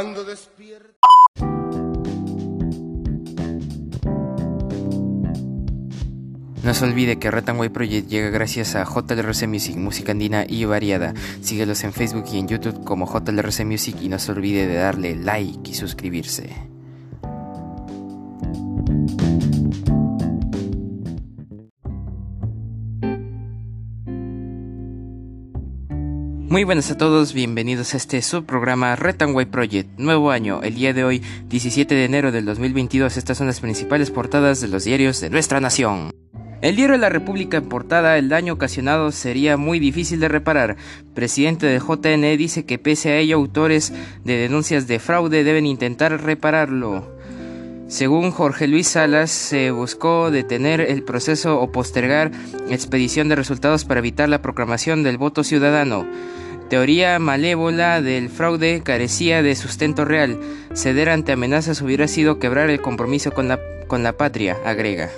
cuando despierta. No se olvide que Way Project llega gracias a JLRC Music, música andina y variada. Síguelos en Facebook y en YouTube como JLRC Music y no se olvide de darle like y suscribirse. Muy buenas a todos, bienvenidos a este subprograma Way Project, nuevo año, el día de hoy, 17 de enero del 2022, estas son las principales portadas de los diarios de nuestra nación. El diario de la República en portada, el daño ocasionado sería muy difícil de reparar. Presidente de JN dice que pese a ello autores de denuncias de fraude deben intentar repararlo. Según Jorge Luis Salas, se buscó detener el proceso o postergar expedición de resultados para evitar la proclamación del voto ciudadano. Teoría malévola del fraude carecía de sustento real. Ceder ante amenazas hubiera sido quebrar el compromiso con la, con la patria, agrega.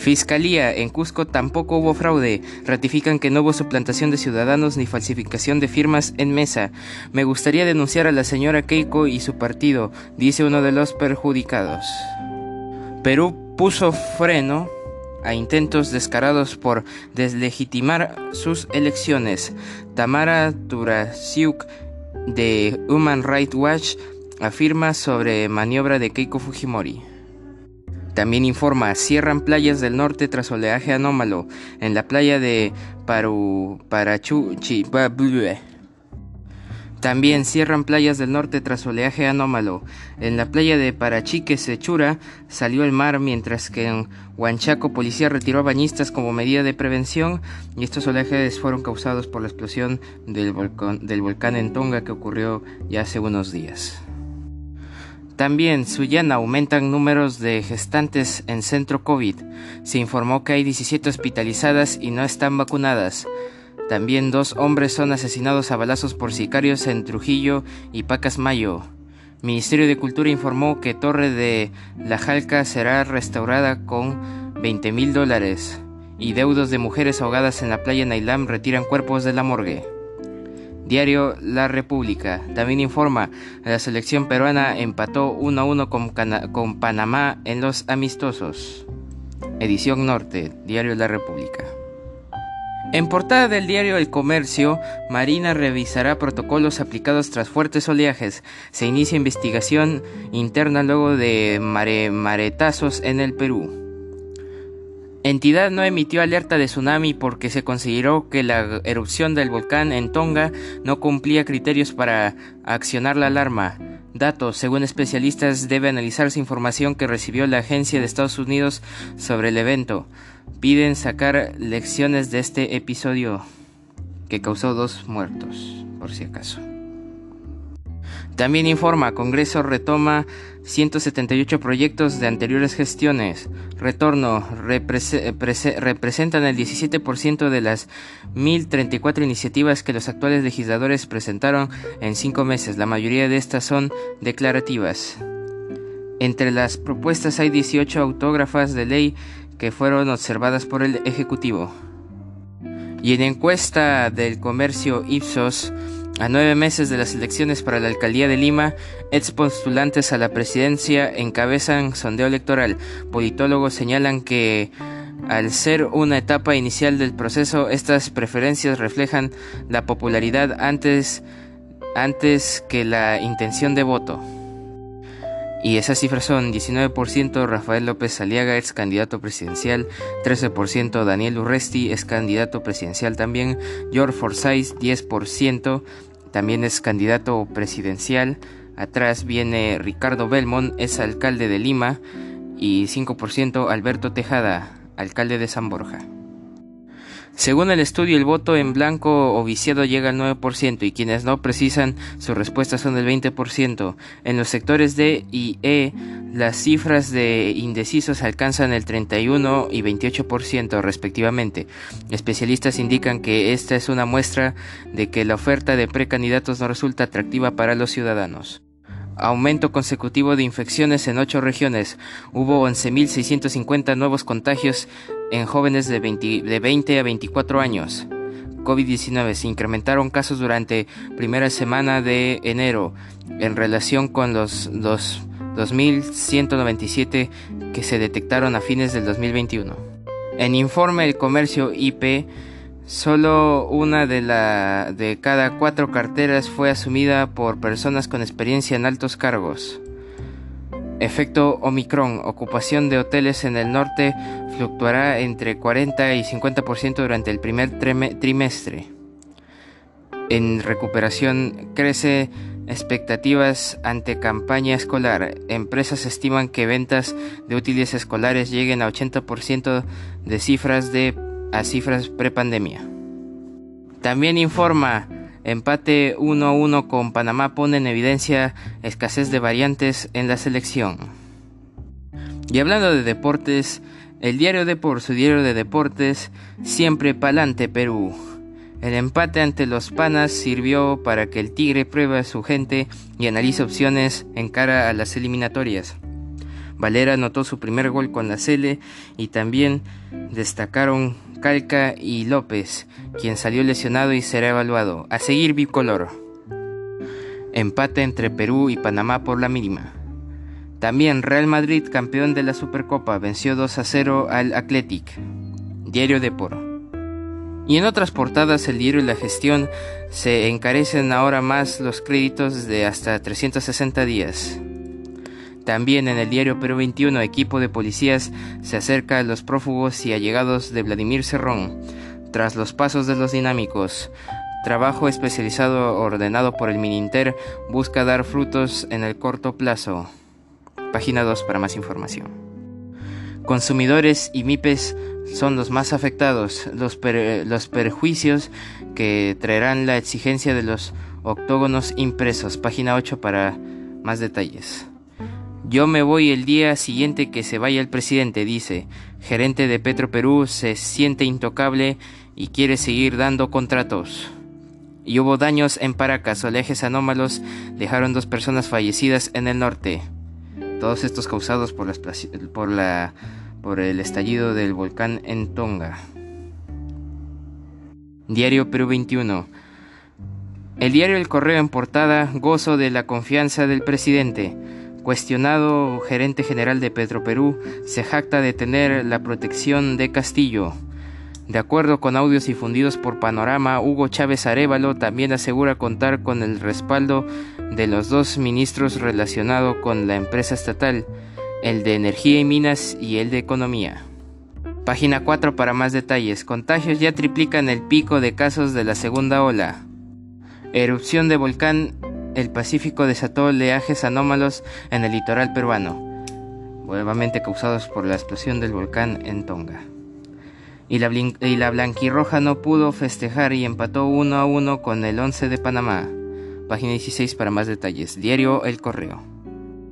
Fiscalía. En Cusco tampoco hubo fraude. Ratifican que no hubo suplantación de ciudadanos ni falsificación de firmas en mesa. Me gustaría denunciar a la señora Keiko y su partido, dice uno de los perjudicados. Perú puso freno a intentos descarados por deslegitimar sus elecciones. Tamara Turasiuk de Human Rights Watch afirma sobre maniobra de Keiko Fujimori. También informa, cierran playas del norte tras oleaje anómalo. En la playa de Paru, también cierran playas del norte tras oleaje anómalo. En la playa de Parachique, Sechura, salió el mar, mientras que en Huanchaco, policía retiró a bañistas como medida de prevención y estos oleajes fueron causados por la explosión del volcán, del volcán en Tonga que ocurrió ya hace unos días. También, Sullana aumentan números de gestantes en centro COVID. Se informó que hay 17 hospitalizadas y no están vacunadas. También dos hombres son asesinados a balazos por sicarios en Trujillo y Pacasmayo. Ministerio de Cultura informó que Torre de la Jalca será restaurada con 20 mil dólares y deudos de mujeres ahogadas en la playa Nailam retiran cuerpos de la morgue. Diario La República también informa, la selección peruana empató 1 a 1 con, con Panamá en los amistosos. Edición Norte, Diario La República. En portada del diario El Comercio, Marina revisará protocolos aplicados tras fuertes oleajes. Se inicia investigación interna luego de maretazos en el Perú. Entidad no emitió alerta de tsunami porque se consideró que la erupción del volcán en Tonga no cumplía criterios para accionar la alarma. Datos, según especialistas, debe analizarse información que recibió la Agencia de Estados Unidos sobre el evento. Piden sacar lecciones de este episodio que causó dos muertos, por si acaso. También informa, Congreso retoma 178 proyectos de anteriores gestiones. Retorno, representan el 17% de las 1.034 iniciativas que los actuales legisladores presentaron en cinco meses. La mayoría de estas son declarativas. Entre las propuestas hay 18 autógrafas de ley que fueron observadas por el Ejecutivo. Y en encuesta del comercio Ipsos, a nueve meses de las elecciones para la alcaldía de Lima, ex postulantes a la presidencia encabezan sondeo electoral. Politólogos señalan que al ser una etapa inicial del proceso, estas preferencias reflejan la popularidad antes, antes que la intención de voto. Y esas cifras son 19% Rafael López Aliaga, ex candidato presidencial, 13% Daniel Urresti, ex candidato presidencial también, George Forsyth, 10%, también es candidato presidencial. Atrás viene Ricardo Belmont, es alcalde de Lima. Y 5% Alberto Tejada, alcalde de San Borja. Según el estudio, el voto en blanco o viciado llega al 9% y quienes no precisan su respuesta son del 20%. En los sectores D y E, las cifras de indecisos alcanzan el 31 y 28% respectivamente. Especialistas indican que esta es una muestra de que la oferta de precandidatos no resulta atractiva para los ciudadanos aumento consecutivo de infecciones en ocho regiones. Hubo 11.650 nuevos contagios en jóvenes de 20, de 20 a 24 años. COVID-19. Se incrementaron casos durante primera semana de enero en relación con los, los 2.197 que se detectaron a fines del 2021. En informe El Comercio IP, solo una de, la, de cada cuatro carteras fue asumida por personas con experiencia en altos cargos. Efecto Omicron, ocupación de hoteles en el norte fluctuará entre 40 y 50% durante el primer trimestre. En recuperación crece expectativas ante campaña escolar. Empresas estiman que ventas de útiles escolares lleguen a 80% de cifras de a cifras prepandemia. También informa Empate 1-1 con Panamá pone en evidencia escasez de variantes en la selección. Y hablando de deportes, el diario Depor, su diario de deportes, siempre pa'lante Perú. El empate ante los panas sirvió para que el Tigre pruebe a su gente y analice opciones en cara a las eliminatorias. Valera anotó su primer gol con la Cele y también destacaron Calca y López, quien salió lesionado y será evaluado. A seguir bicolor. Empate entre Perú y Panamá por la mínima. También Real Madrid, campeón de la Supercopa, venció 2 a 0 al Athletic. Diario Depor. Y en otras portadas, el diario y la gestión se encarecen ahora más los créditos de hasta 360 días. También en el diario Perú 21, equipo de policías se acerca a los prófugos y allegados de Vladimir Cerrón. Tras los pasos de los dinámicos, trabajo especializado ordenado por el Mininter busca dar frutos en el corto plazo. Página 2 para más información. Consumidores y MIPES son los más afectados. Los, los perjuicios que traerán la exigencia de los octógonos impresos. Página 8 para más detalles. Yo me voy el día siguiente que se vaya el presidente, dice. Gerente de Petro Perú se siente intocable y quiere seguir dando contratos. Y hubo daños en Paracas, oleajes anómalos dejaron dos personas fallecidas en el norte. Todos estos causados por, por, la, por el estallido del volcán en Tonga. Diario Perú 21. El diario El Correo en portada, gozo de la confianza del presidente. Cuestionado gerente general de Petroperú, se jacta de tener la protección de Castillo. De acuerdo con audios difundidos por Panorama, Hugo Chávez Arevalo también asegura contar con el respaldo de los dos ministros relacionados con la empresa estatal, el de Energía y Minas y el de Economía. Página 4 para más detalles. Contagios ya triplican el pico de casos de la segunda ola. Erupción de volcán el Pacífico desató oleajes anómalos en el litoral peruano, nuevamente causados por la explosión del volcán en Tonga. Y la, y la blanquirroja no pudo festejar y empató uno a uno con el 11 de Panamá. Página 16 para más detalles. Diario El Correo.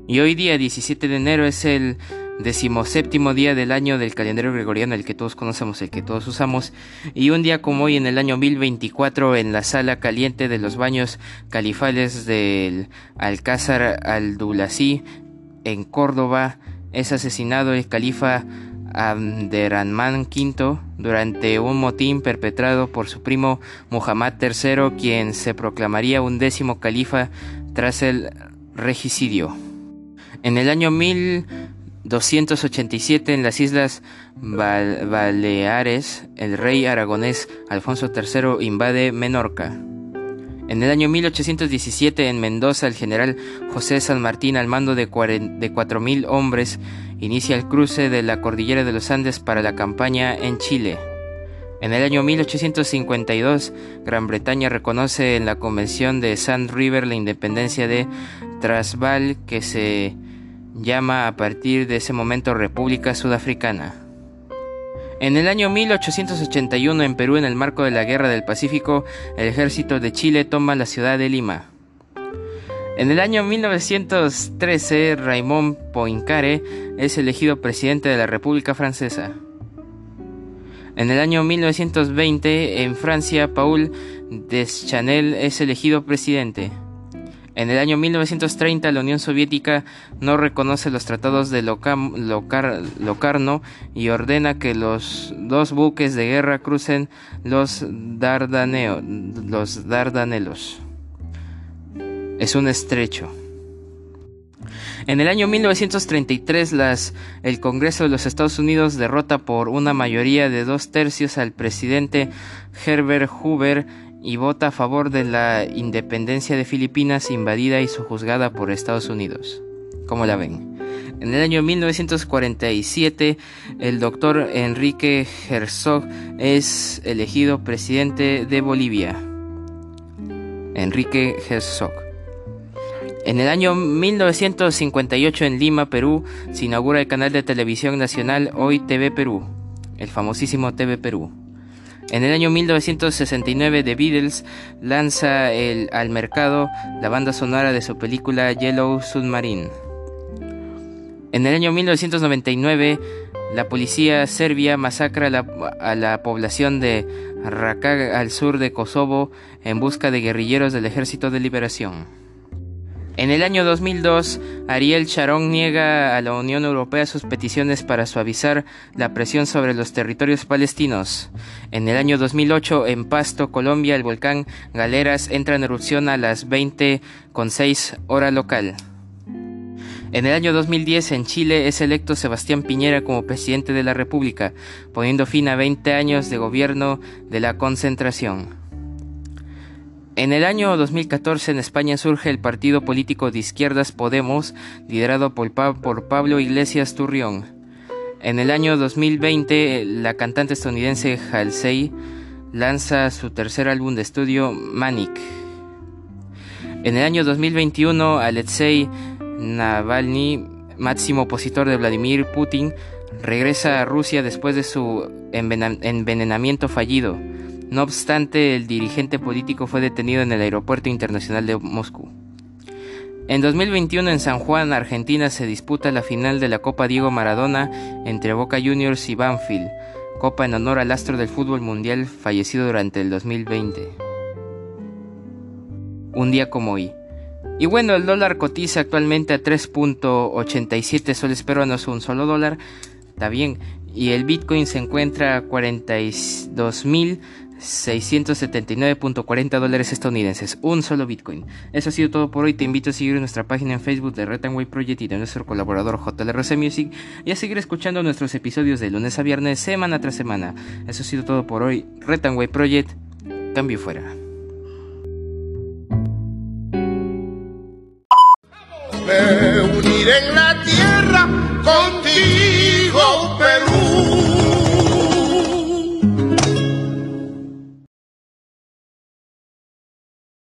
Y hoy día 17 de enero es el decimoséptimo día del año del calendario gregoriano, el que todos conocemos, el que todos usamos, y un día como hoy en el año 1024 en la sala caliente de los baños califales del Alcázar al-Dulasi en Córdoba es asesinado el califa Abderrahman V durante un motín perpetrado por su primo Muhammad III, quien se proclamaría un décimo califa tras el regicidio. En el año 1000 287 en las Islas Baleares, el rey aragonés Alfonso III invade Menorca. En el año 1817 en Mendoza el general José San Martín al mando de 4.000 hombres inicia el cruce de la cordillera de los Andes para la campaña en Chile. En el año 1852 Gran Bretaña reconoce en la Convención de Sand River la independencia de Transvaal que se llama a partir de ese momento República Sudafricana. En el año 1881 en Perú, en el marco de la Guerra del Pacífico, el ejército de Chile toma la ciudad de Lima. En el año 1913, Raymond Poincaré es elegido presidente de la República Francesa. En el año 1920, en Francia, Paul Deschanel es elegido presidente. En el año 1930 la Unión Soviética no reconoce los tratados de Locarno y ordena que los dos buques de guerra crucen los, los Dardanelos. Es un estrecho. En el año 1933 las, el Congreso de los Estados Unidos derrota por una mayoría de dos tercios al presidente Herbert Hoover y vota a favor de la independencia de Filipinas invadida y sojuzgada por Estados Unidos. ¿Cómo la ven? En el año 1947, el doctor Enrique Herzog es elegido presidente de Bolivia. Enrique Herzog. En el año 1958 en Lima, Perú, se inaugura el canal de televisión nacional Hoy TV Perú, el famosísimo TV Perú. En el año 1969 The Beatles lanza al mercado la banda sonora de su película Yellow Submarine. En el año 1999 la policía serbia masacra a la, población de Rakag al sur de Kosovo en busca de guerrilleros del Ejército de Liberación. En el año 2002, Ariel Sharon niega a la Unión Europea sus peticiones para suavizar la presión sobre los territorios palestinos. En el año 2008, en Pasto, Colombia, el volcán Galeras entra en erupción a las 20.06 hora local. En el año 2010 en Chile es electo Sebastián Piñera como presidente de la República, poniendo fin a 20 años de gobierno de la concentración. En el año 2014 en España surge el partido político de izquierdas Podemos, liderado por, Pablo Iglesias Turrión. En el año 2020 la cantante estadounidense Halsey lanza su tercer álbum de estudio Manic. En el año 2021 Alexei Navalny, máximo opositor de Vladimir Putin, regresa a Rusia después de su envenenamiento fallido. No obstante, el dirigente político fue detenido en el Aeropuerto Internacional de Moscú. En 2021 en San Juan, Argentina, se disputa la final de la Copa Diego Maradona entre Boca Juniors y Banfield, copa en honor al astro del fútbol mundial fallecido durante el 2020. Un día como hoy. Y bueno, el dólar cotiza actualmente a 3.87 soles peruanos, un solo dólar. Está bien. Y el Bitcoin se encuentra a 42.000 679.40 dólares estadounidenses, un solo Bitcoin. Eso ha sido todo por hoy. Te invito a seguir nuestra página en Facebook de Red Project y de nuestro colaborador JLRC Music y a seguir escuchando nuestros episodios de lunes a viernes, semana tras semana. Eso ha sido todo por hoy. Red Project, cambio fuera. Me la tierra contigo,